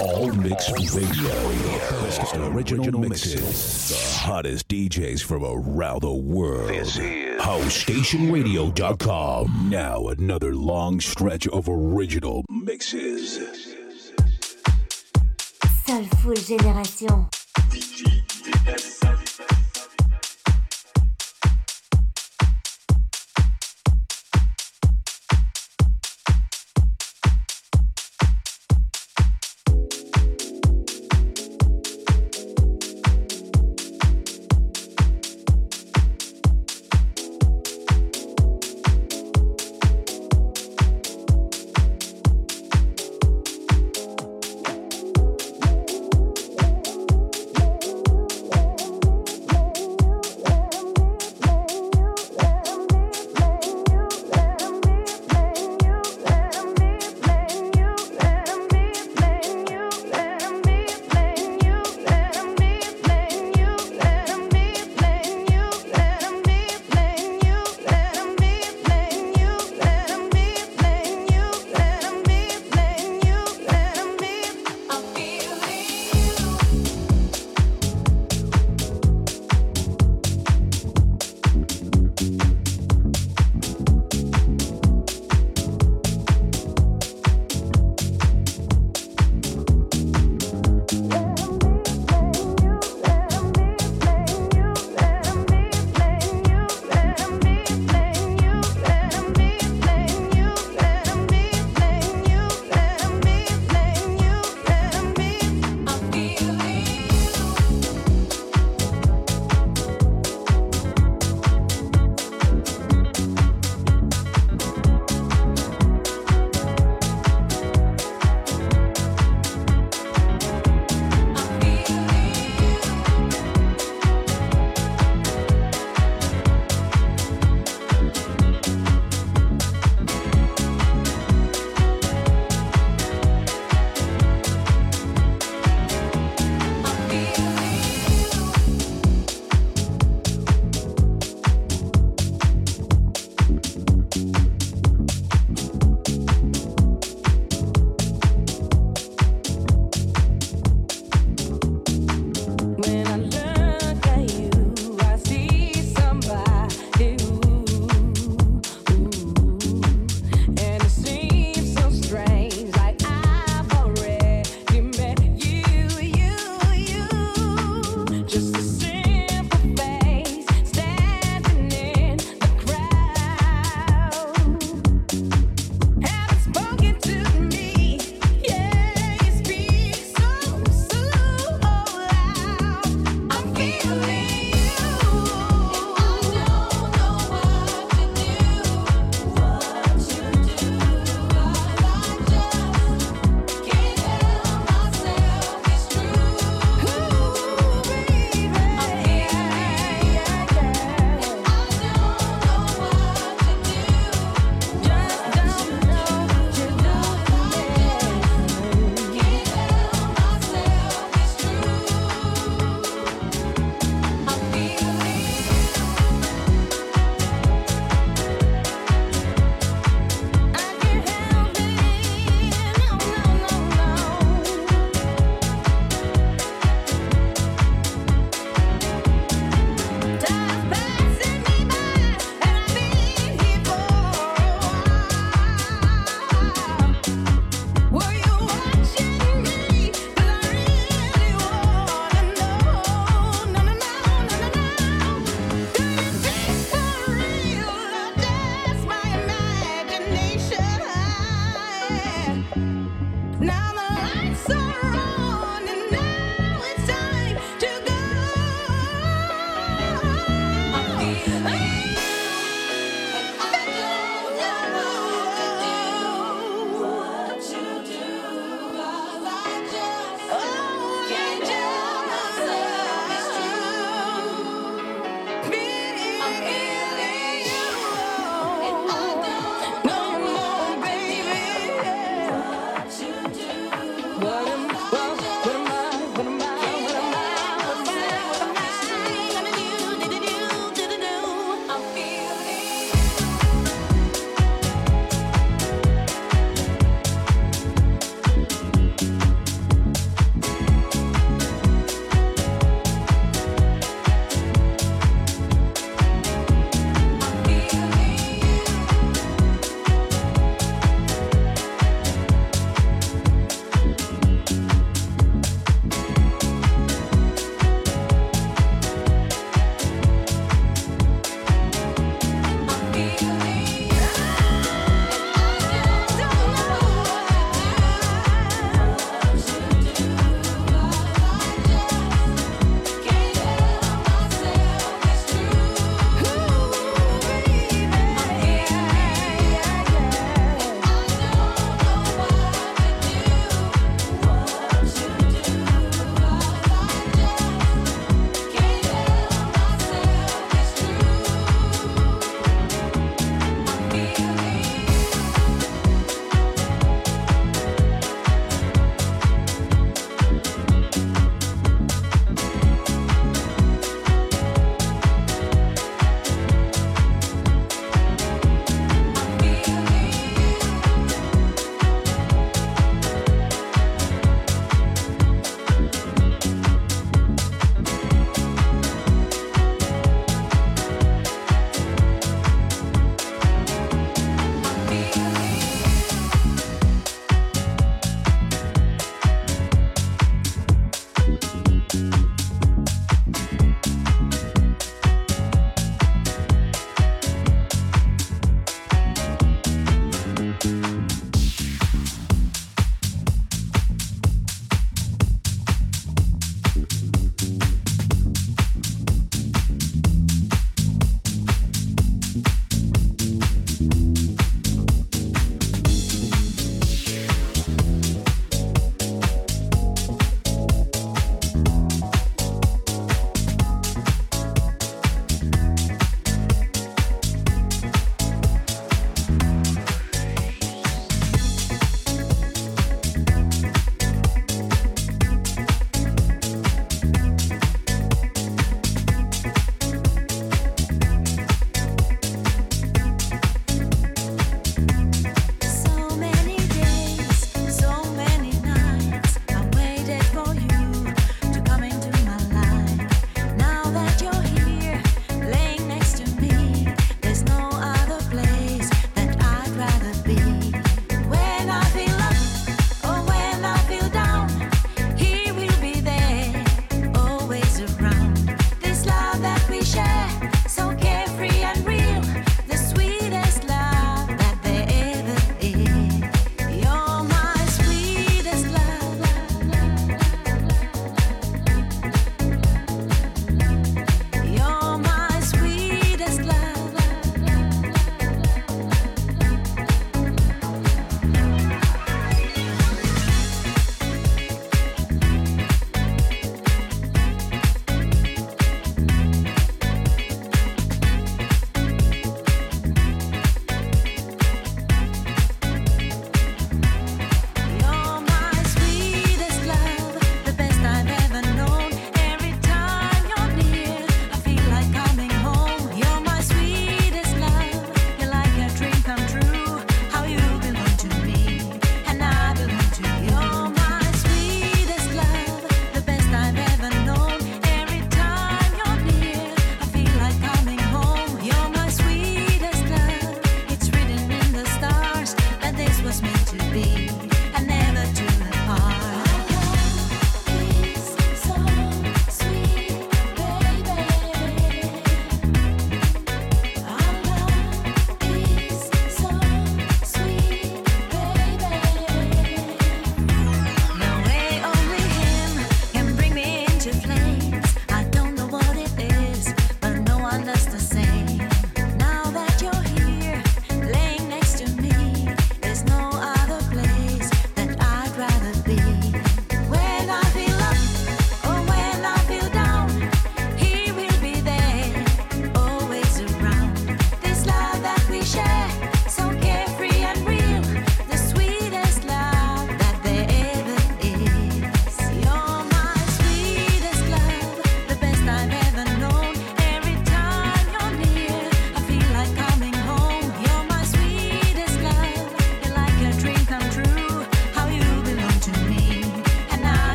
All Mix Radio. Best original mixes. The hottest DJs from around the world. This is HouseStationRadio.com. Now another long stretch of original mixes. Soulful Génération.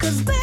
cause baby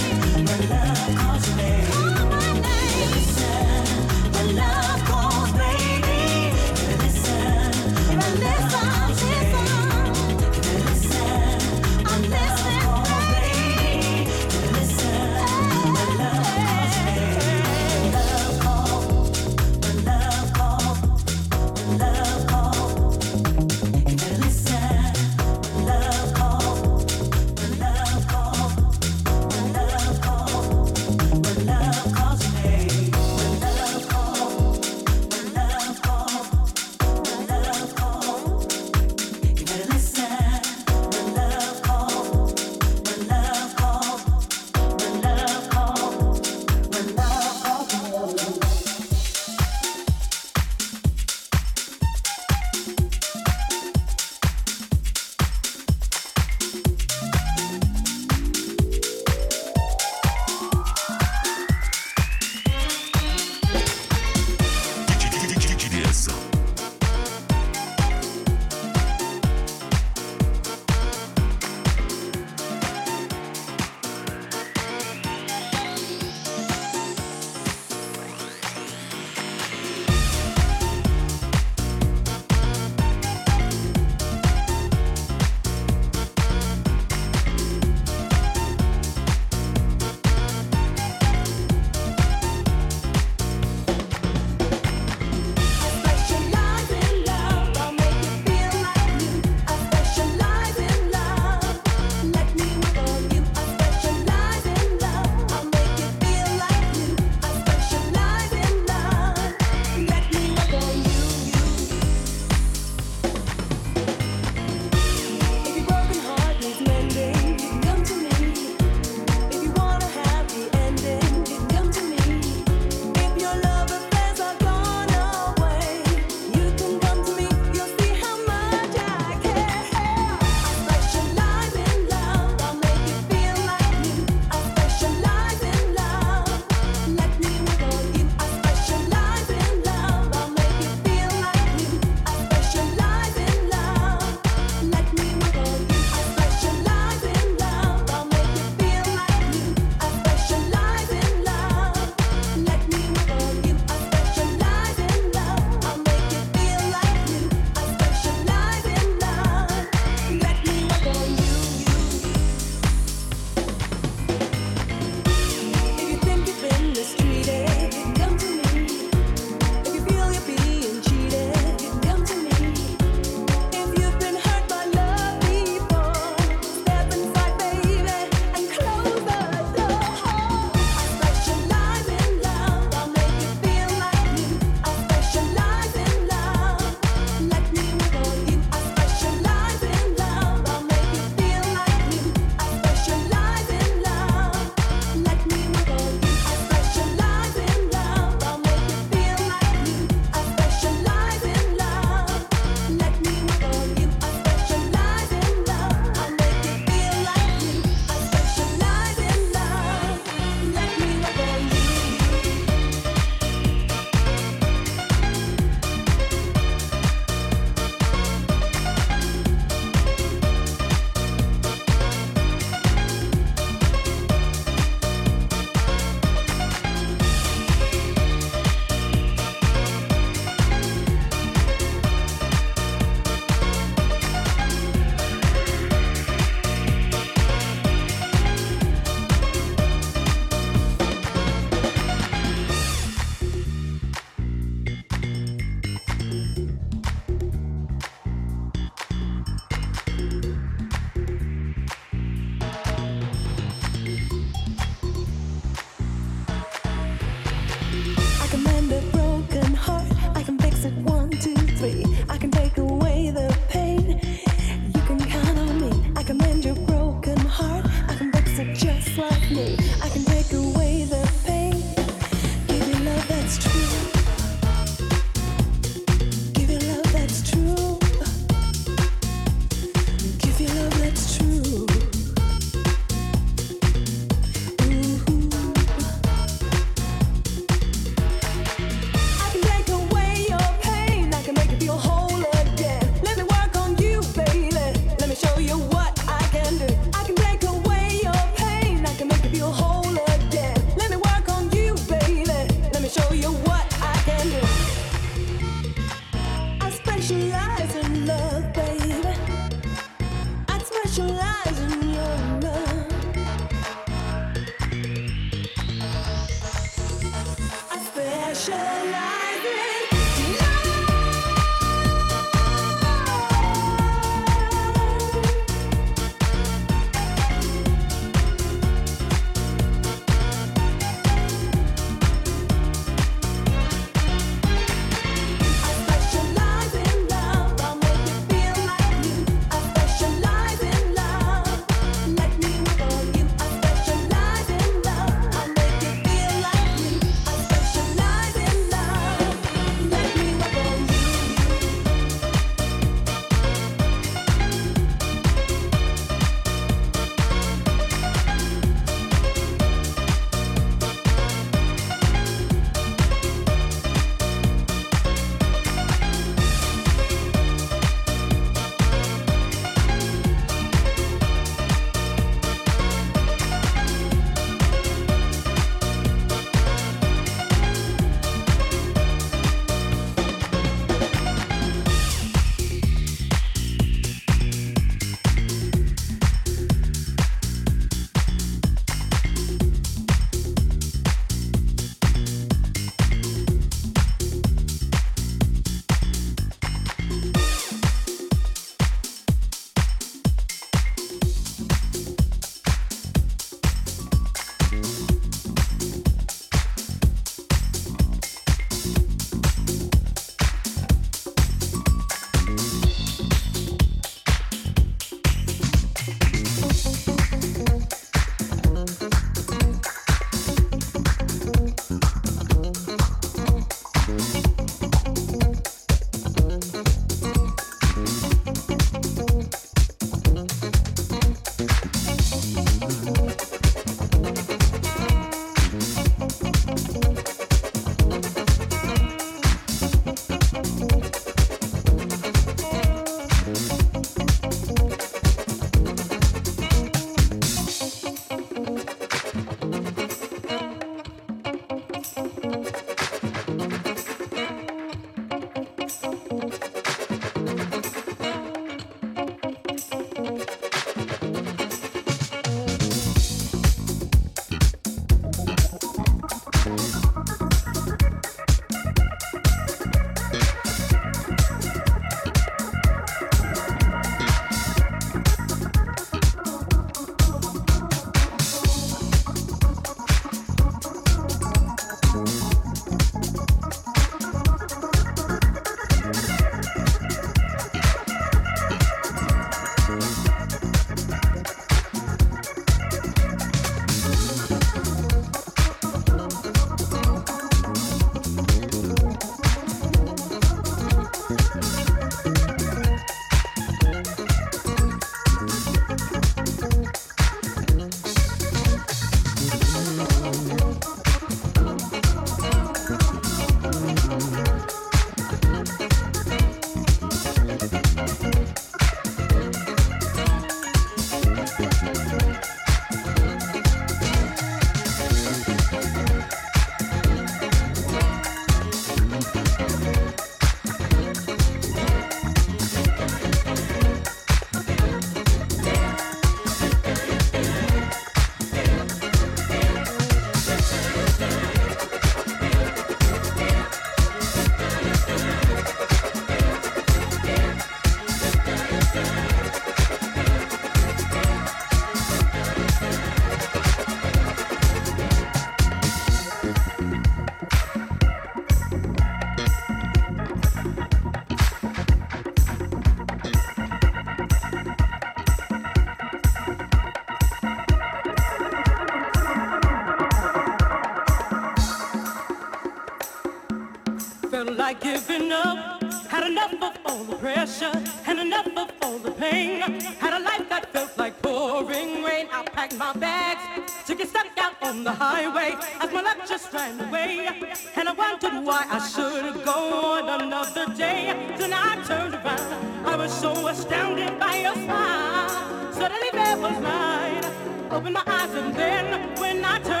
like giving up. Had enough of all the pressure, had enough of all the pain. Had a life that felt like pouring rain. I packed my bags, took a step out on the highway as my luck just ran away. And I wondered why I should have gone another day. Then I turned around, I was so astounded by your smile. Suddenly there was light. Opened my eyes and then when I turned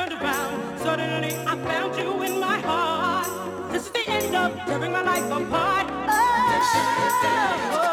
bring my life apart. Oh.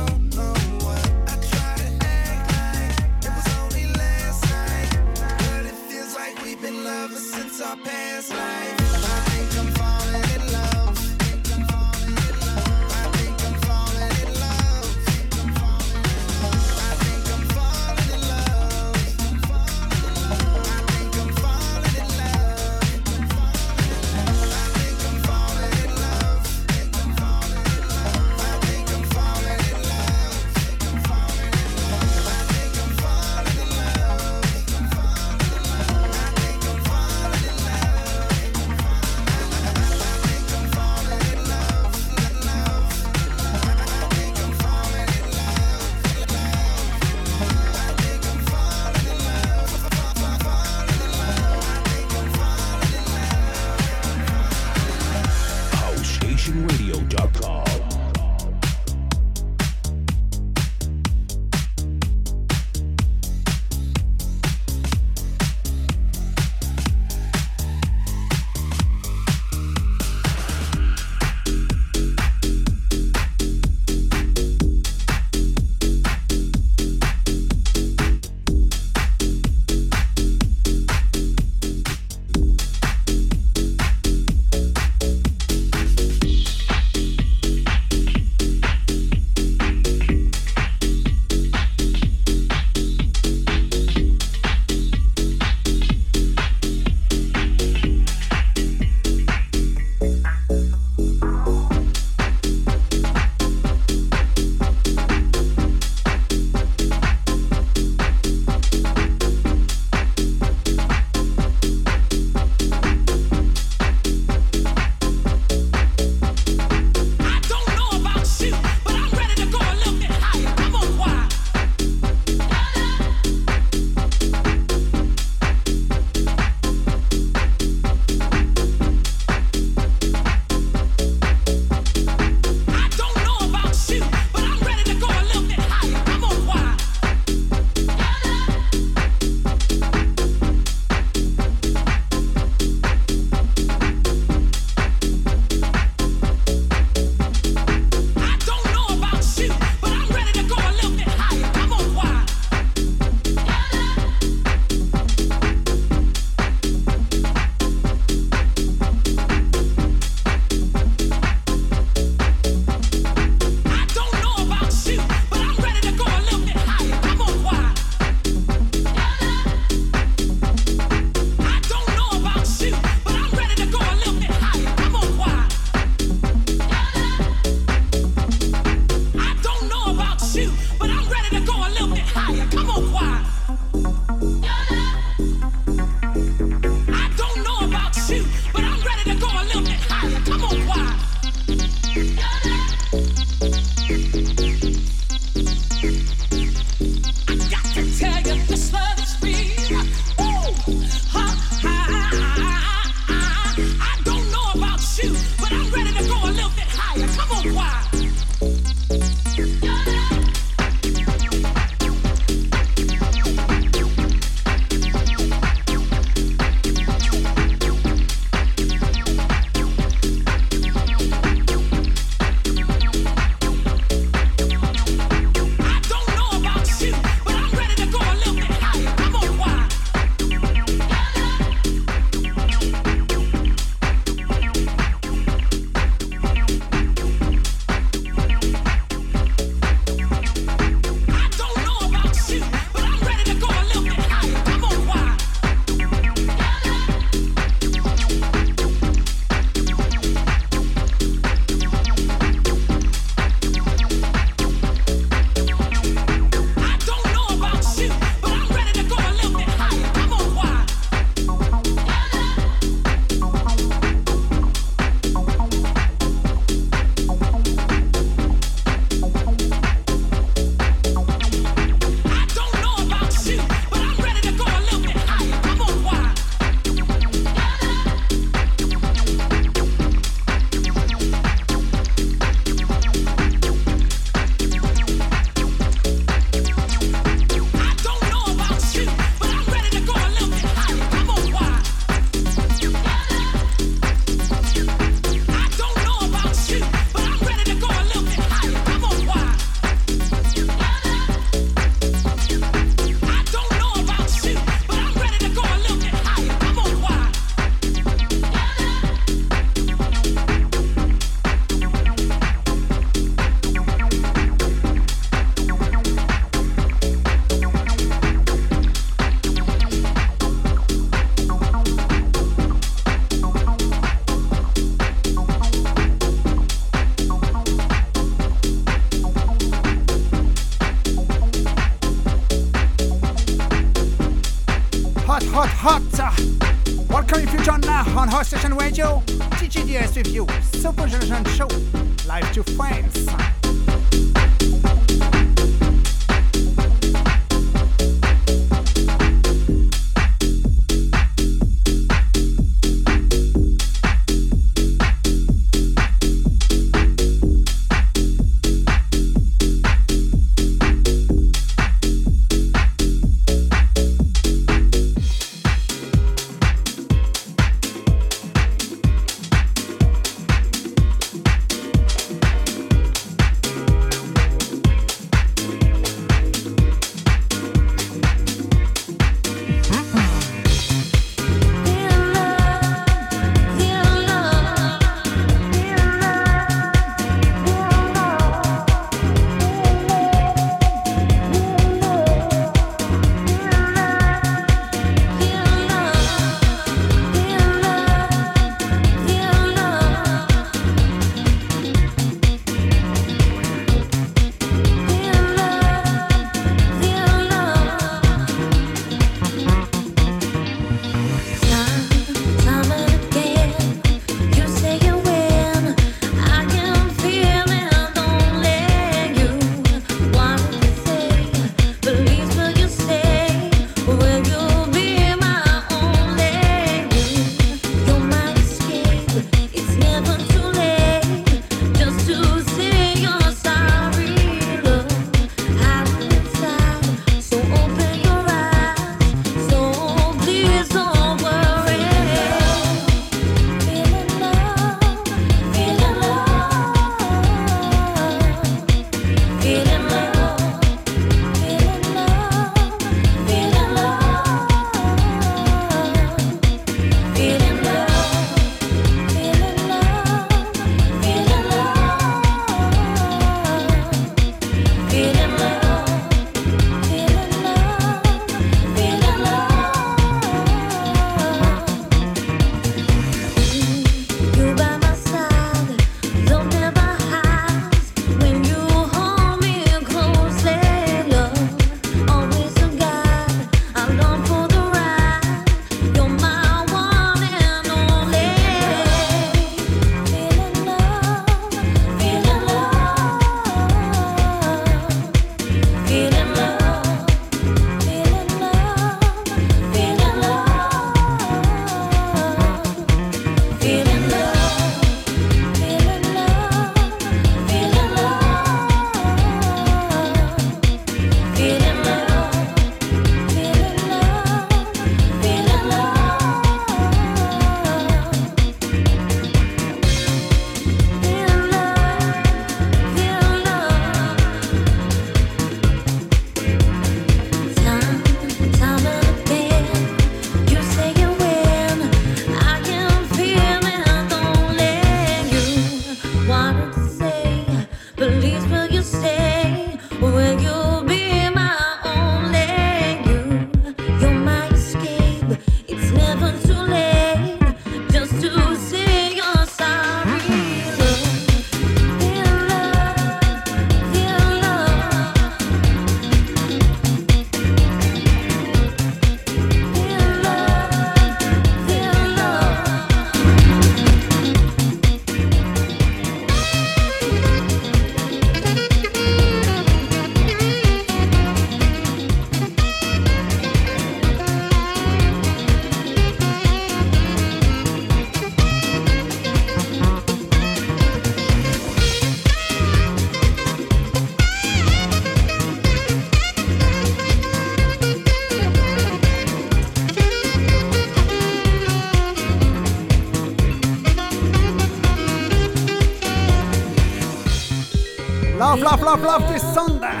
of Love this Sunday.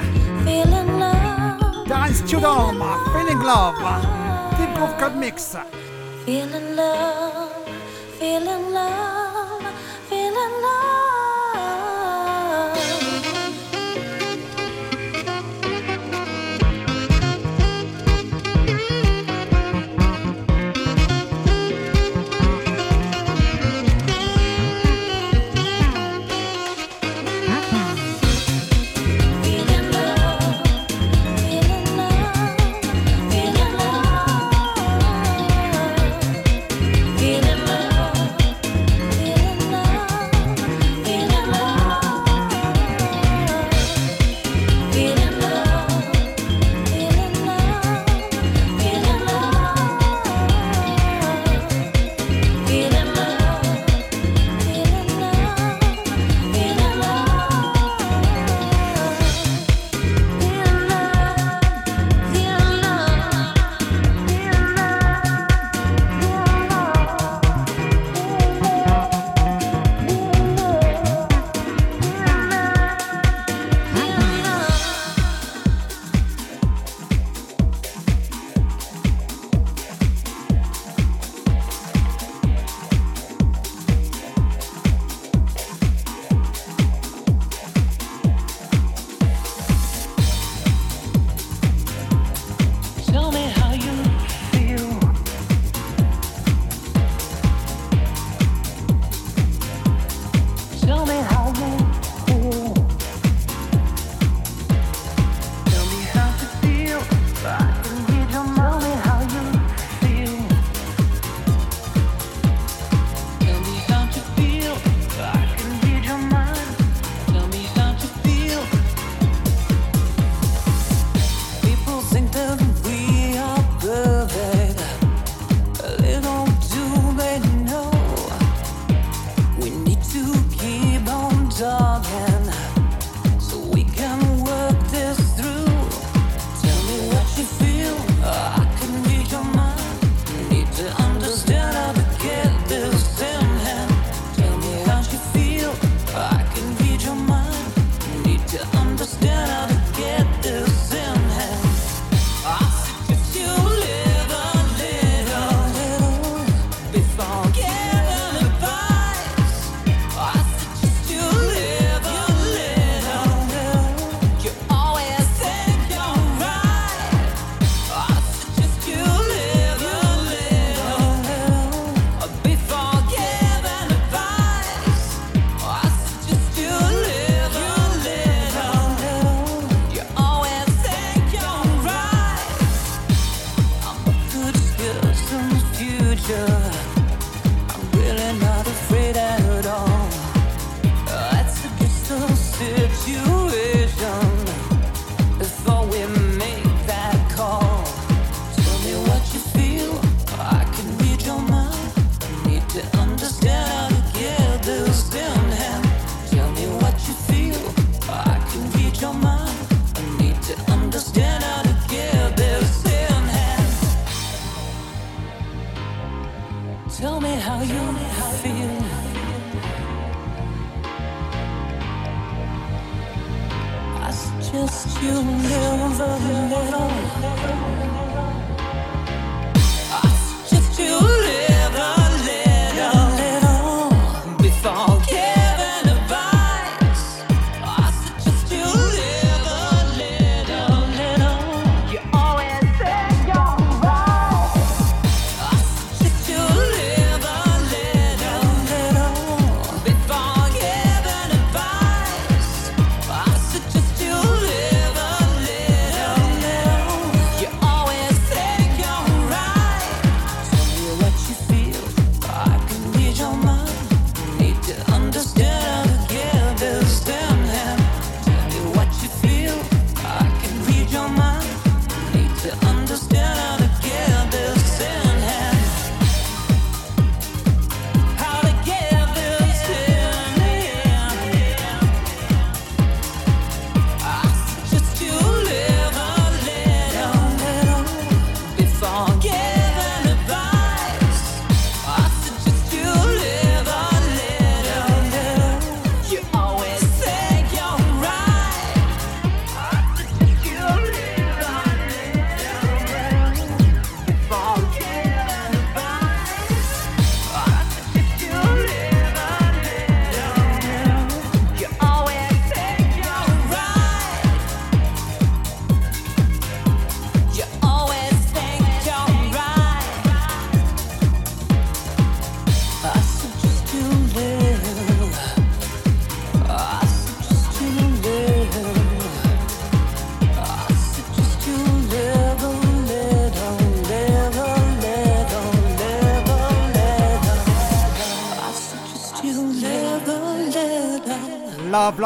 Dance to the Dome, Feeling Love, Deep Groove Cut Mix. Feeling love.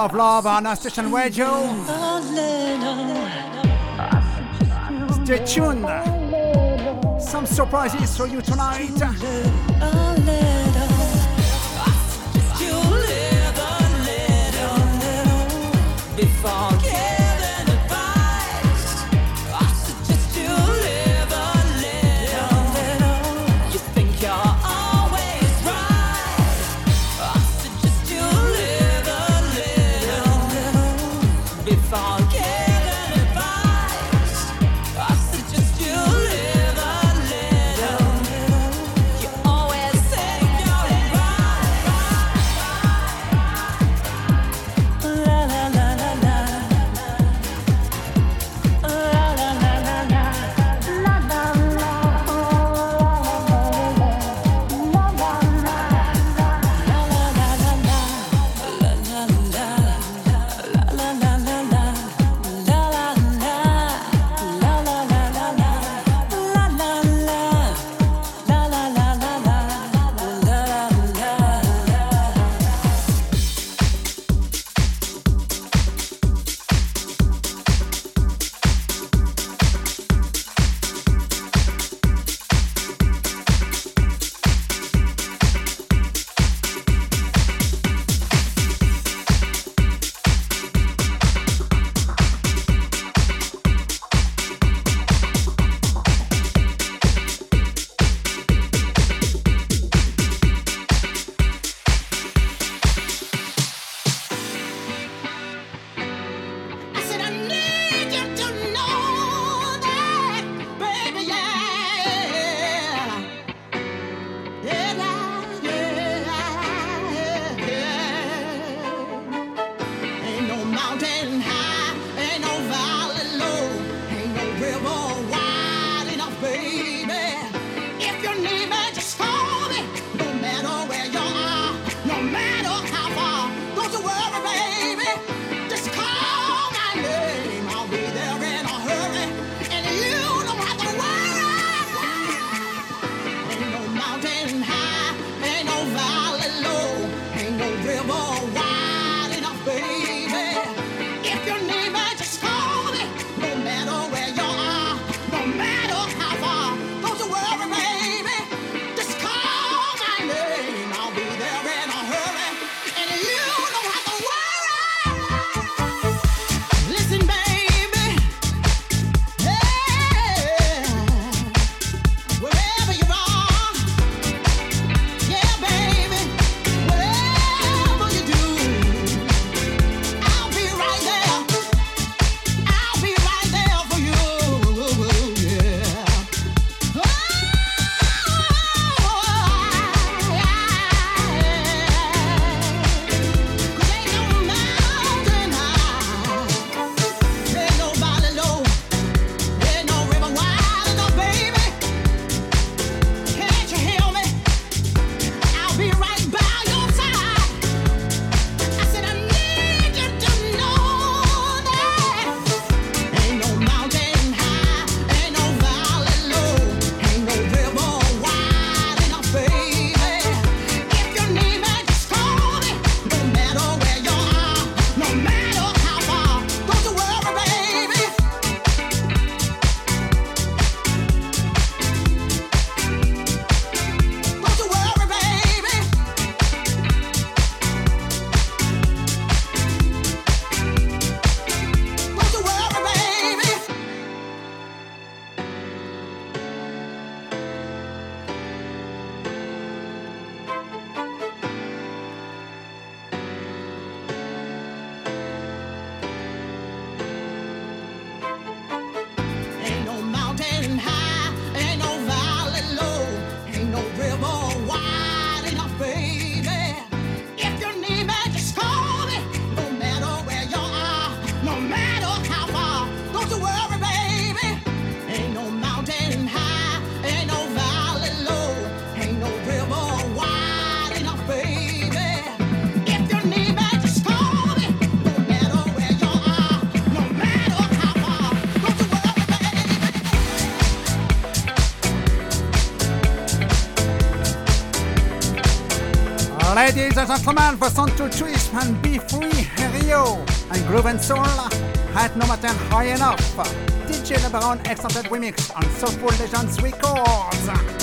of Love on our station radio. Stay tuned. Some surprises for you tonight. Ladies and gentlemen, for Santo Twist and Be Free Rio and Groove and Soul at No Matter High Enough. DJ LeBron Extended Remix on Soulful Legends Records.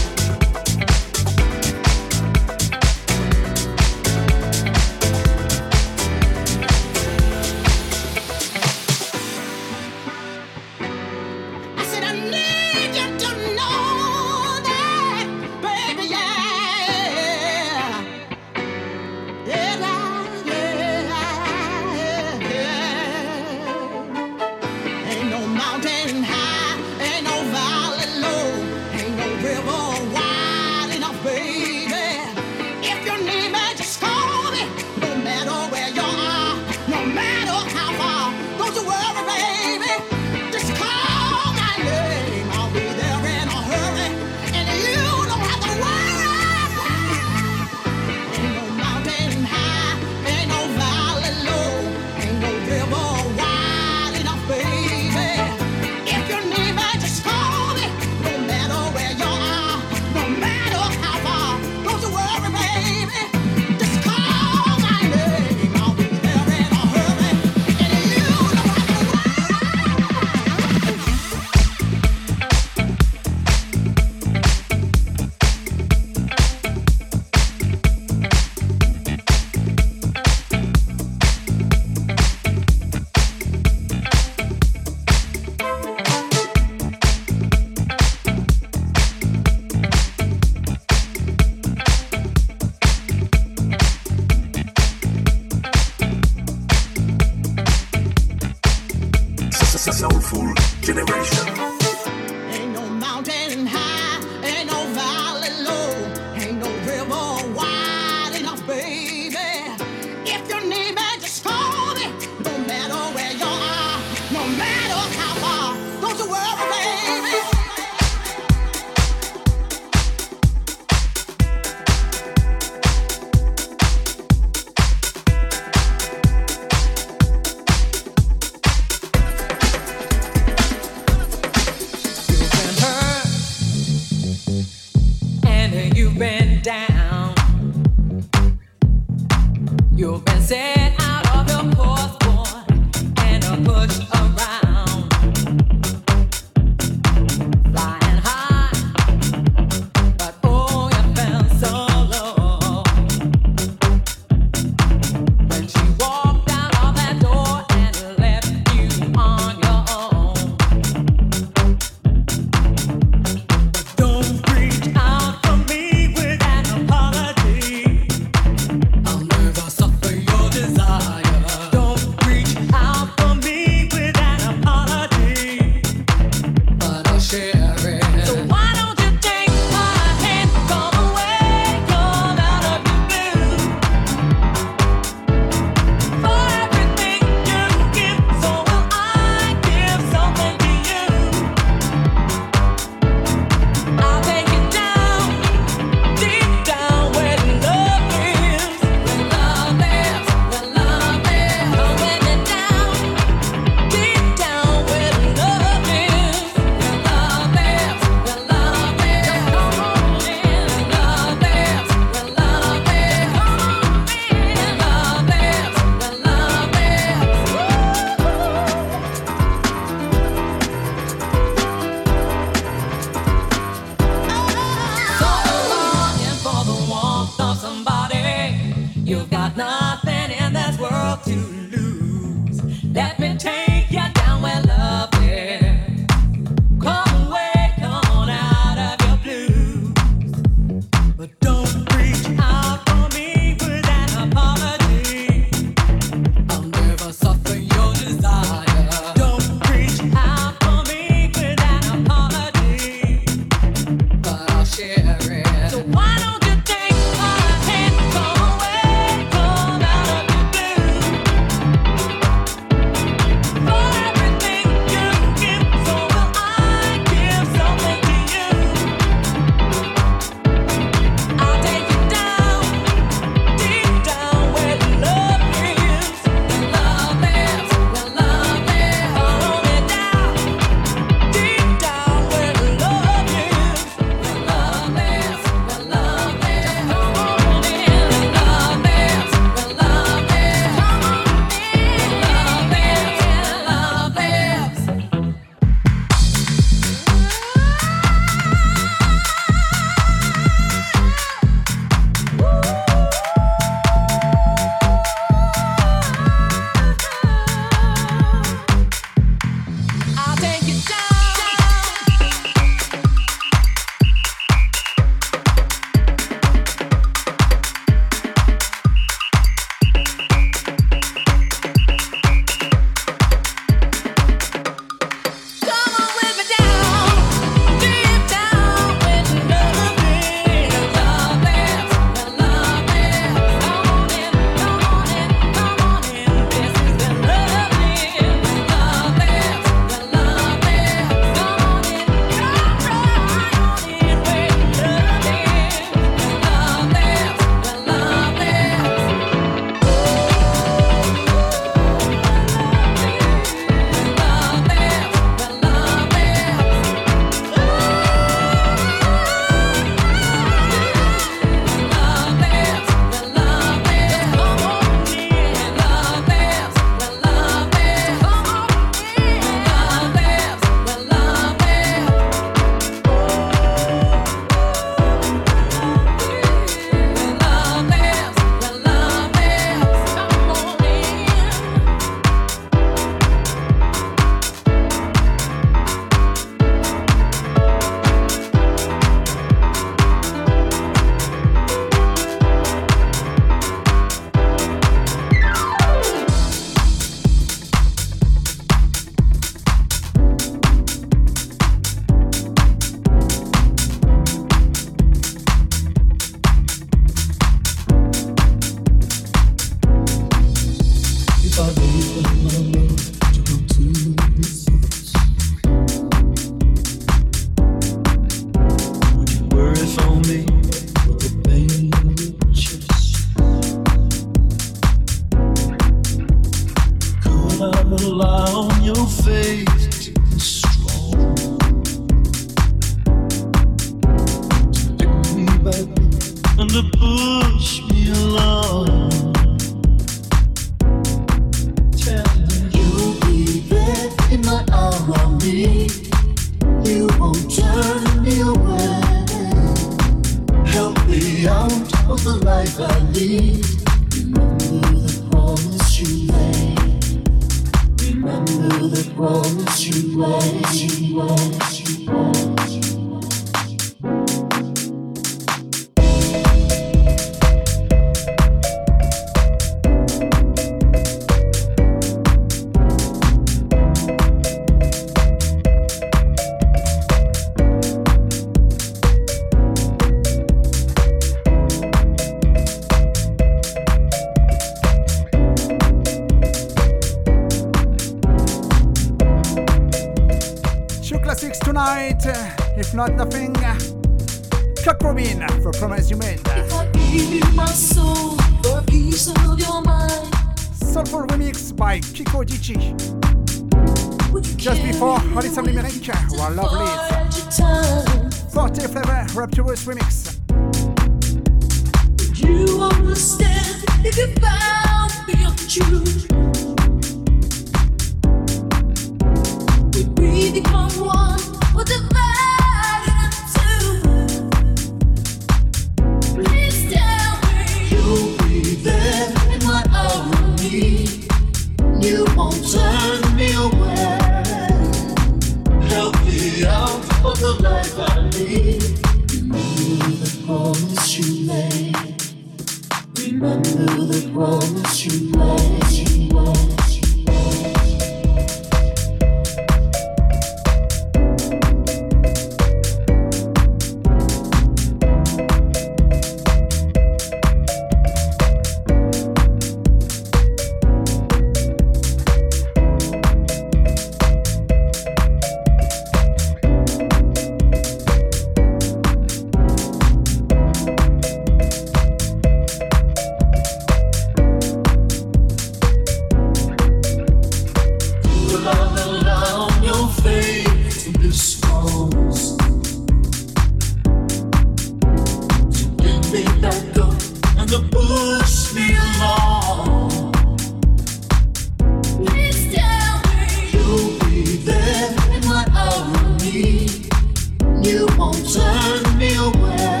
you won't turn me away.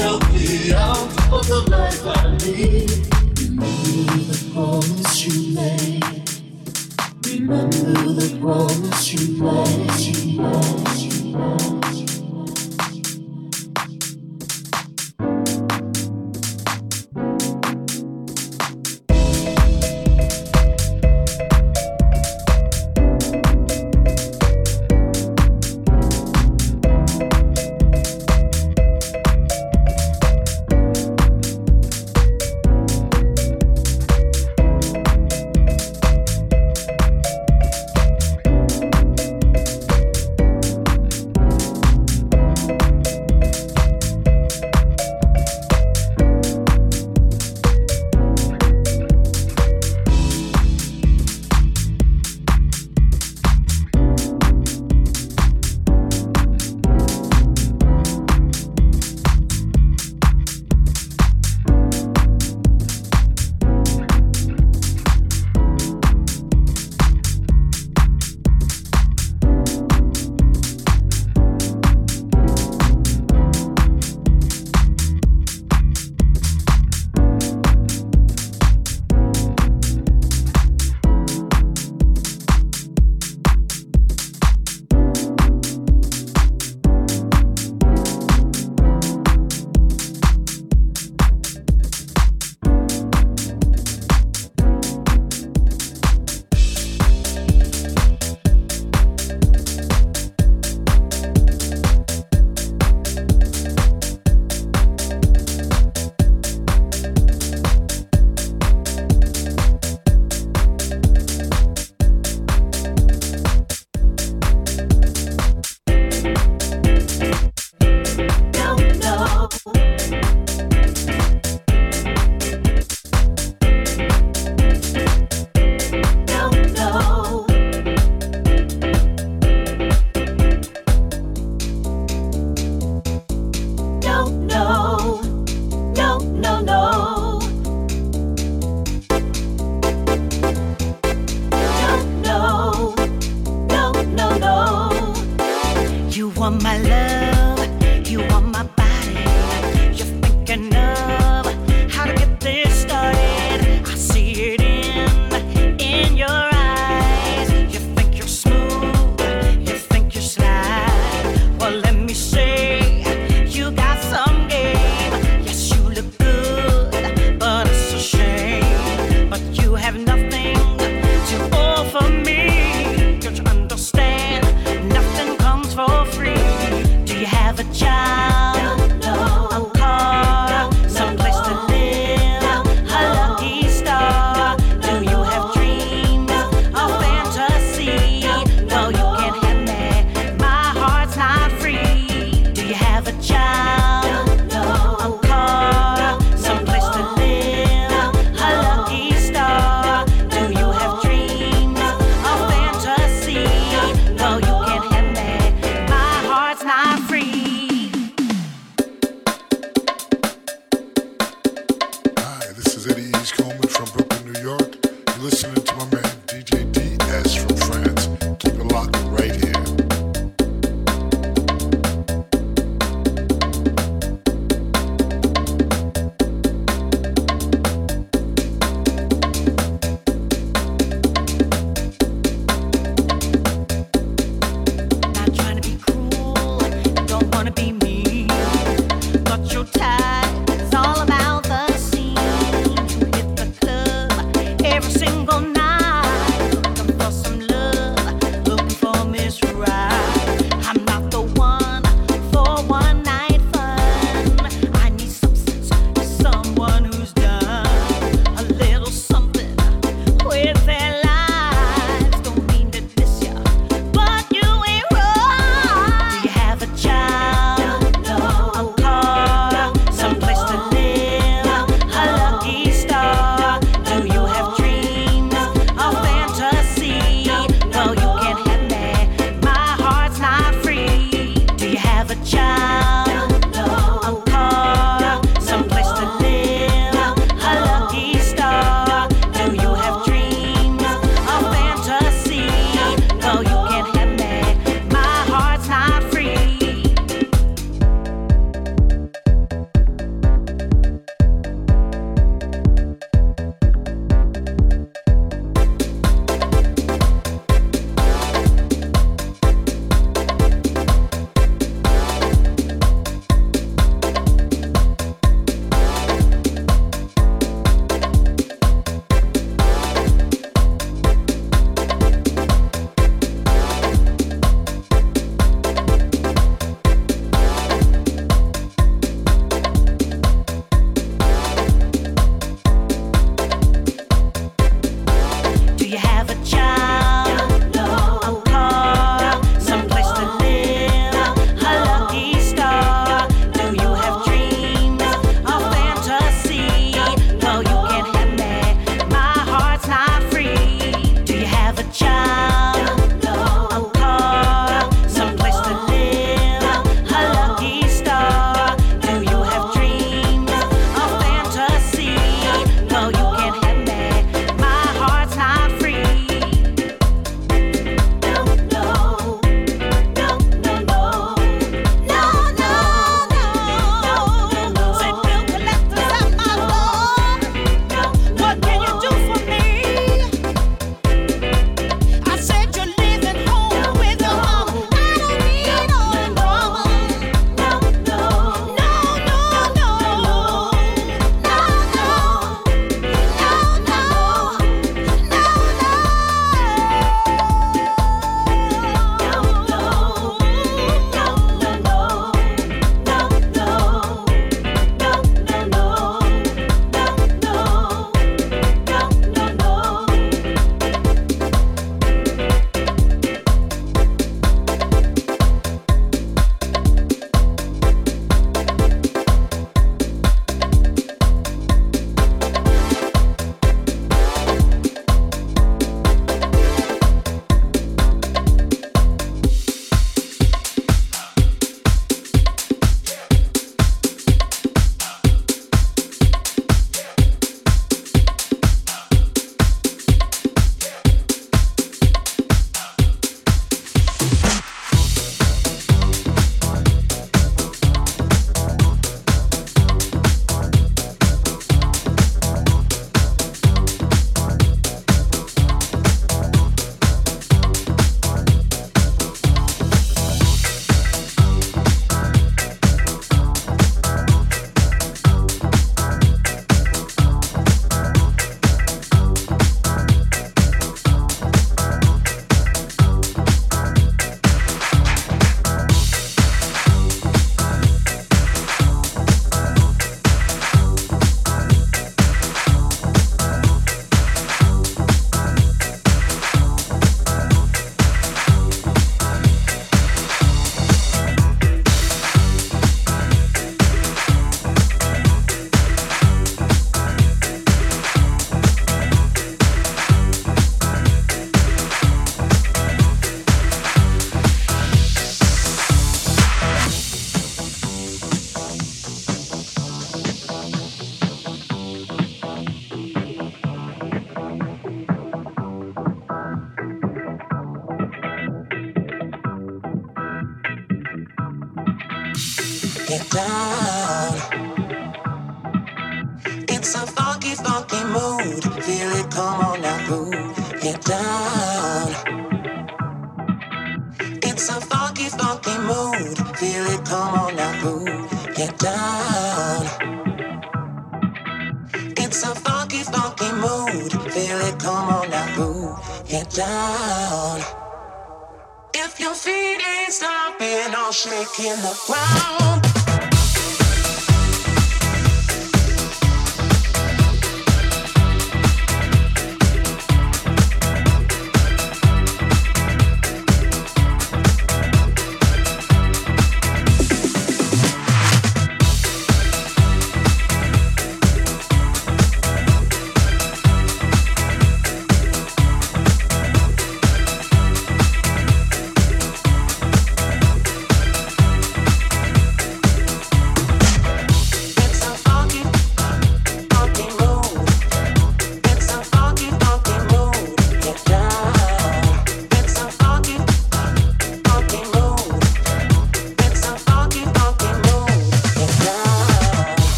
Help me out of the life I lead. Remember the promise you made. Remember the promise you made.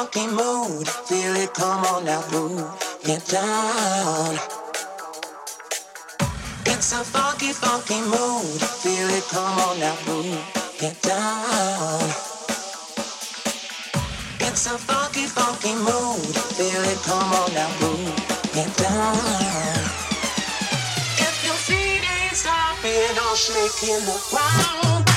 funky mood. Feel it, come on now, move it down. It's a funky, funky mood. Feel it, come on now, move it down. It's a funky, funky mood. Feel it, come on now, move it down. If your feet ain't stopping or shaking the ground.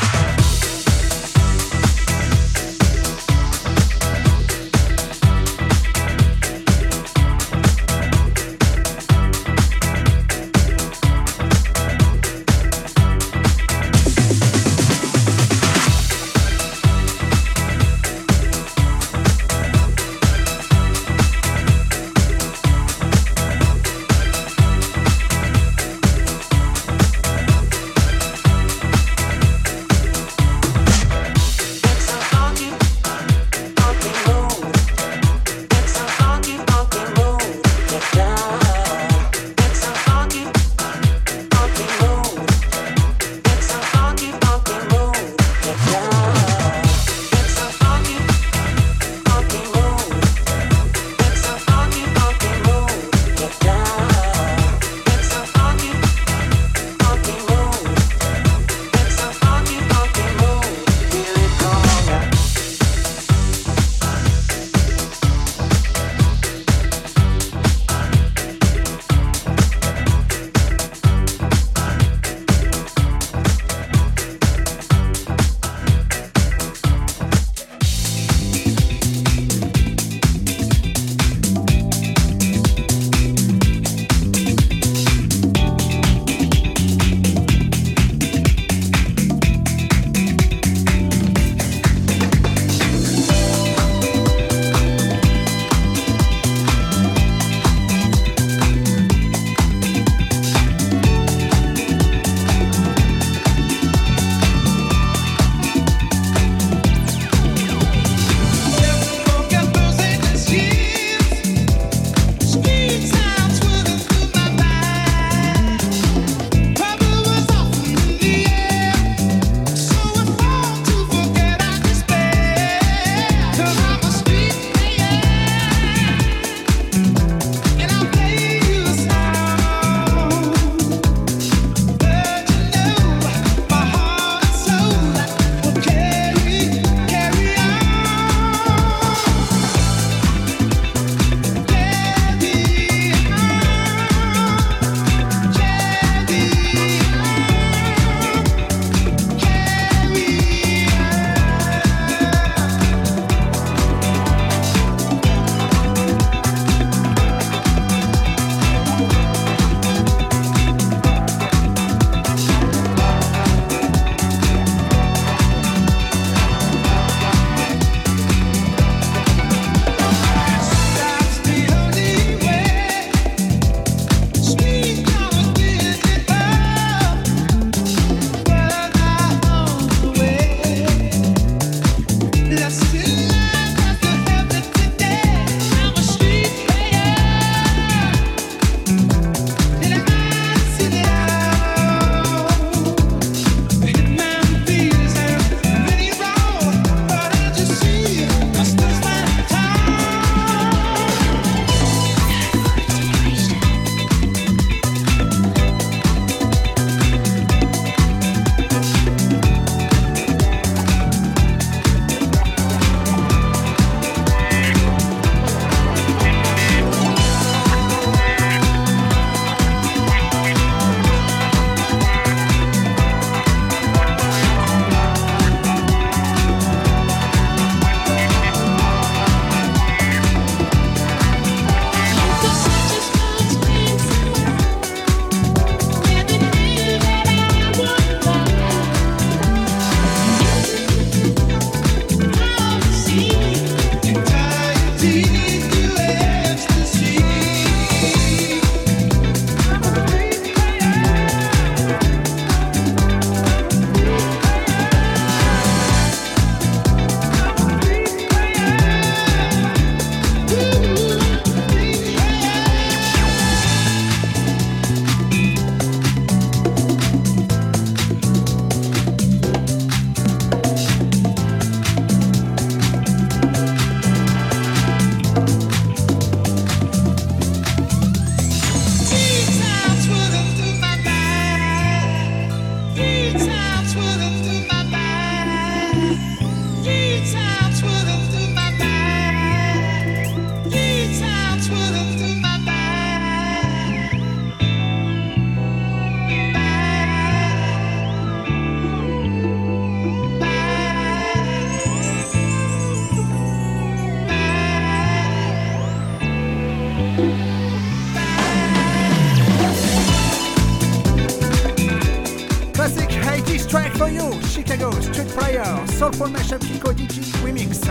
Classic 80s track for you, Chicago Street Player, Soulful DJ Remix.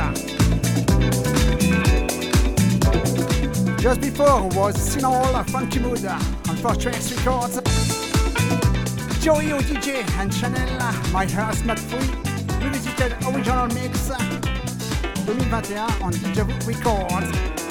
Just before was Sinol Funky Mood on 4 Tracks Records. Joey DJ and Chanel, My Heart's Not Free, revisited original mix 2021 on DJ Records.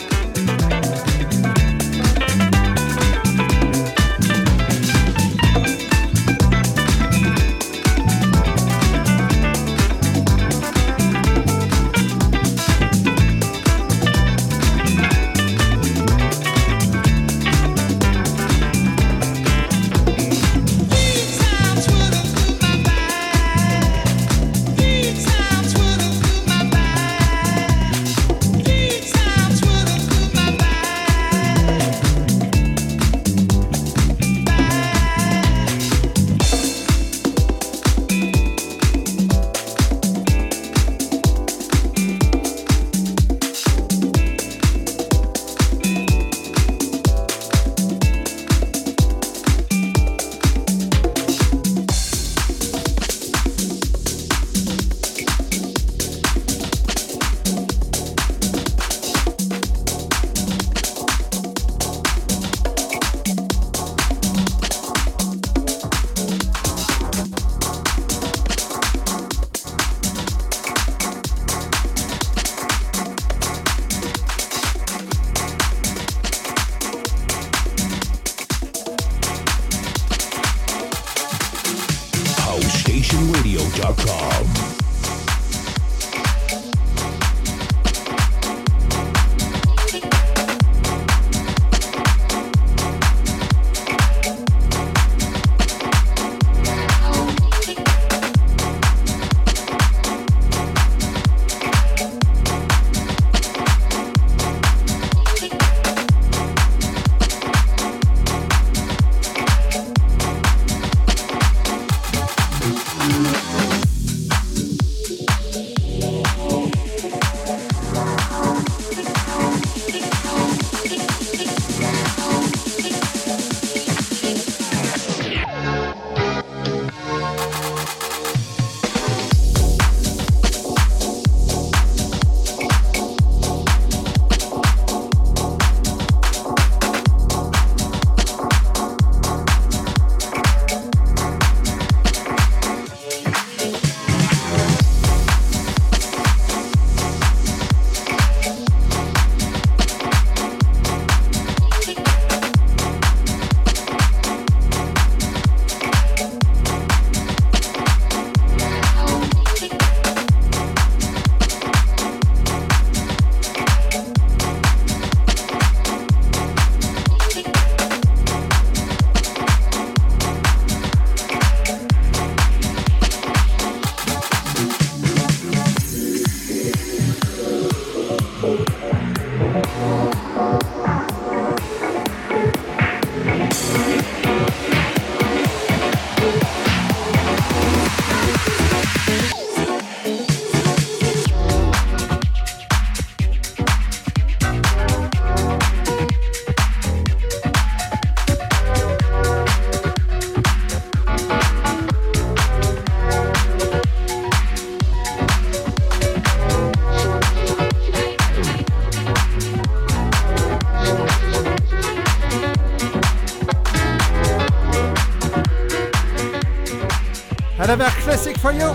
For you.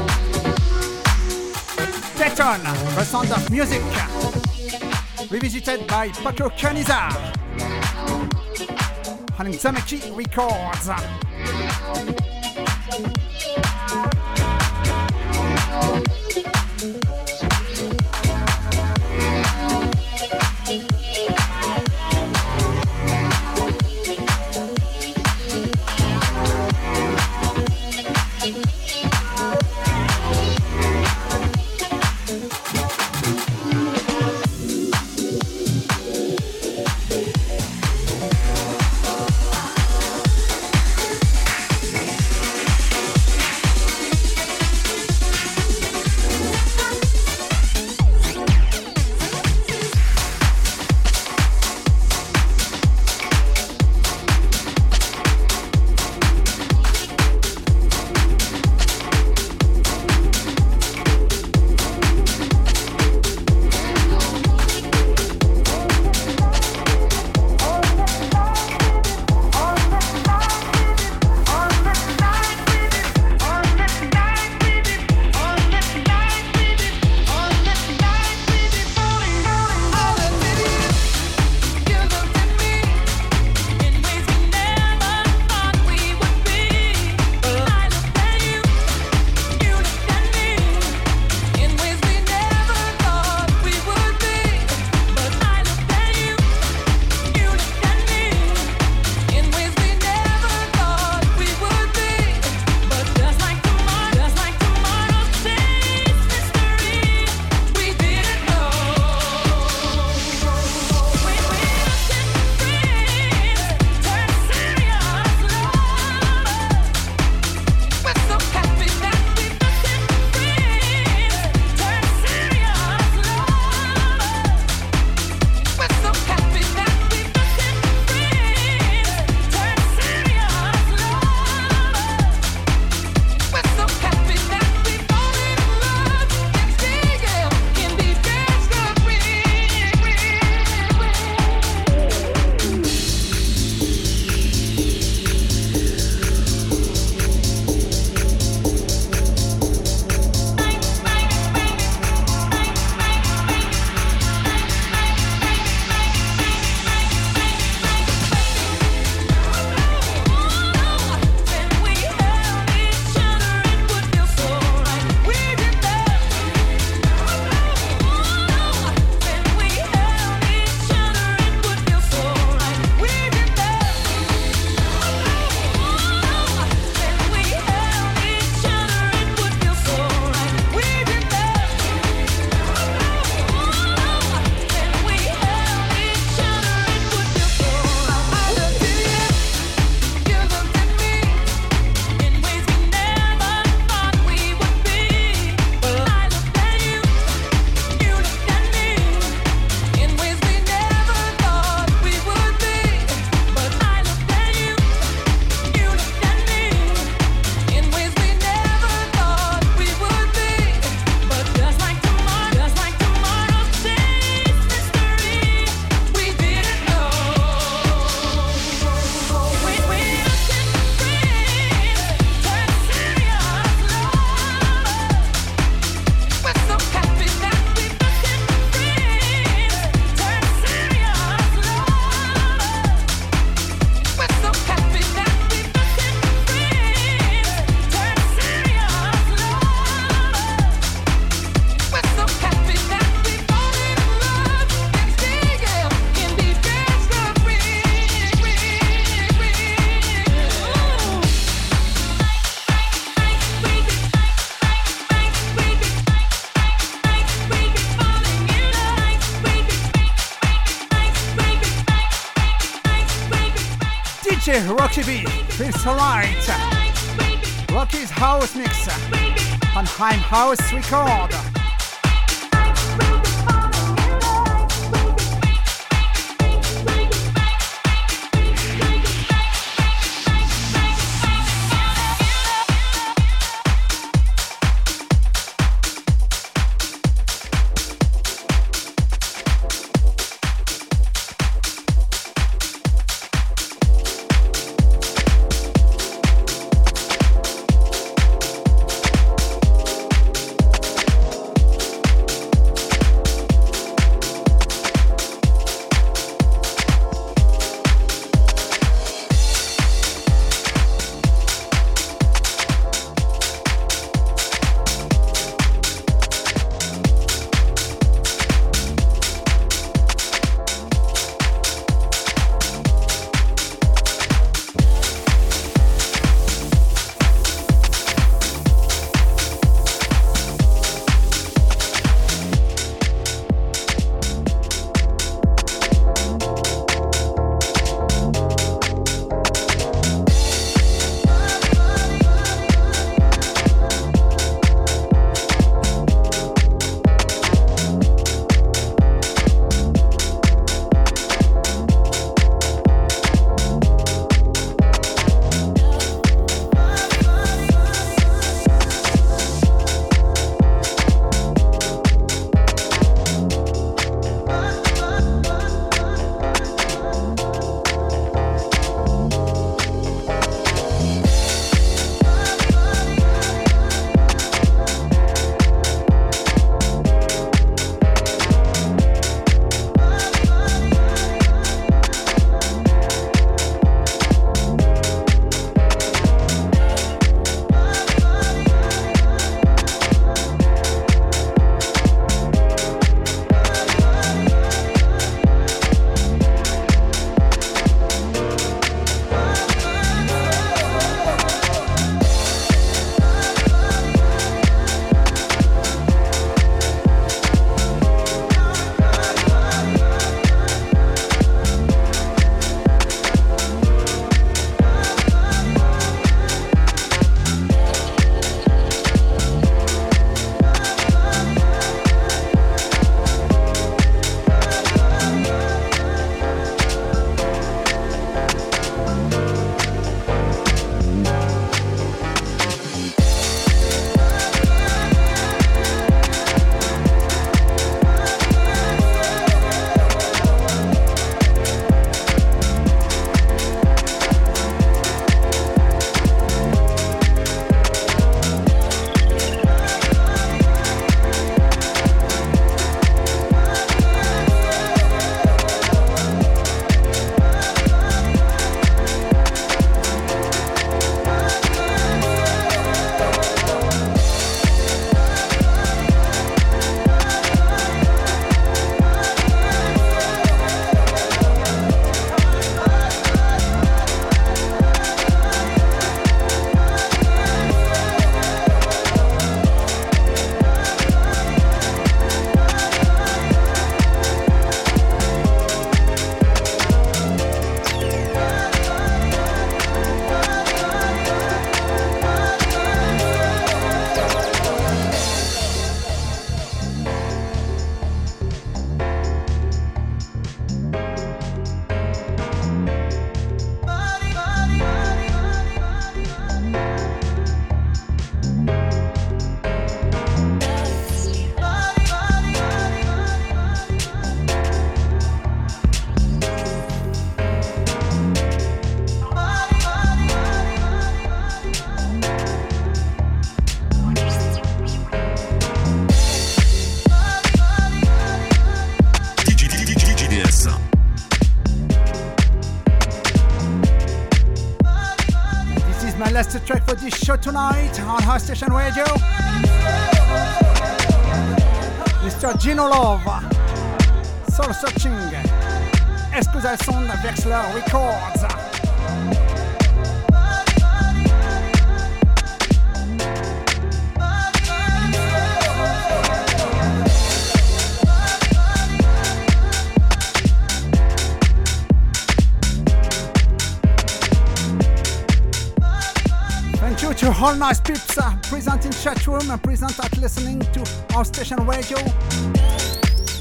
Teton, the sound of music. Revisited by Paco Canizar. On Zamaki Records. Rocky B. Feels alright. Rocky's house mix on Heim House Record. Last track for this show tonight on House Station Radio. Mr. Gino Love, Soul Searching, Escusal Sound Vexler Records. To all nice peeps uh, present in chat room and present at listening to our station radio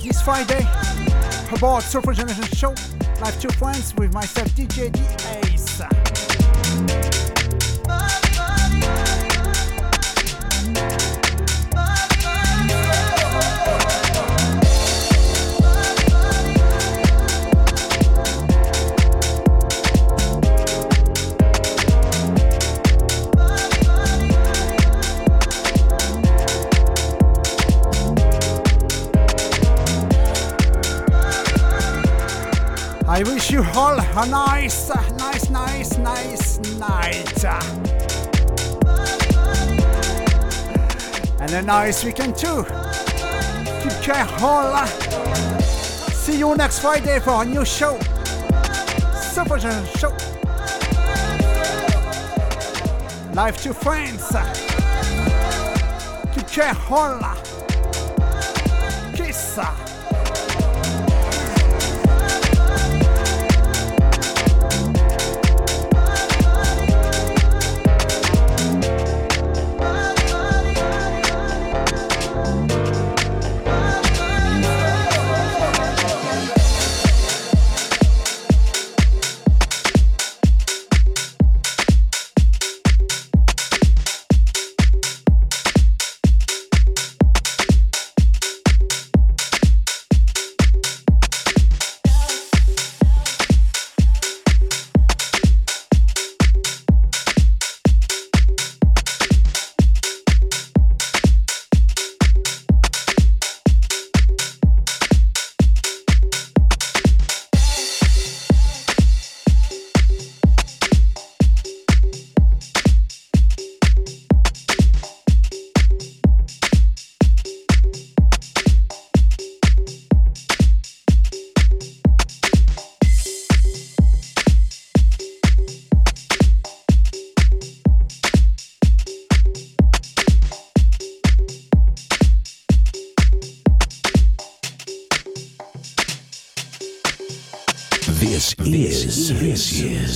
this Friday about Surfer Generation Show. Live two friends with myself, DJ D Ace. You all a nice, nice, nice, nice night. And a nice weekend too. Keep care all. See you next Friday for a new show. Super Show. Live to friends. Keep care all. Kiss.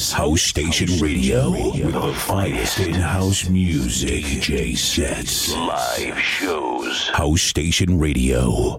Is House Station Radio with the finest in house music. J sets live shows. House Station Radio.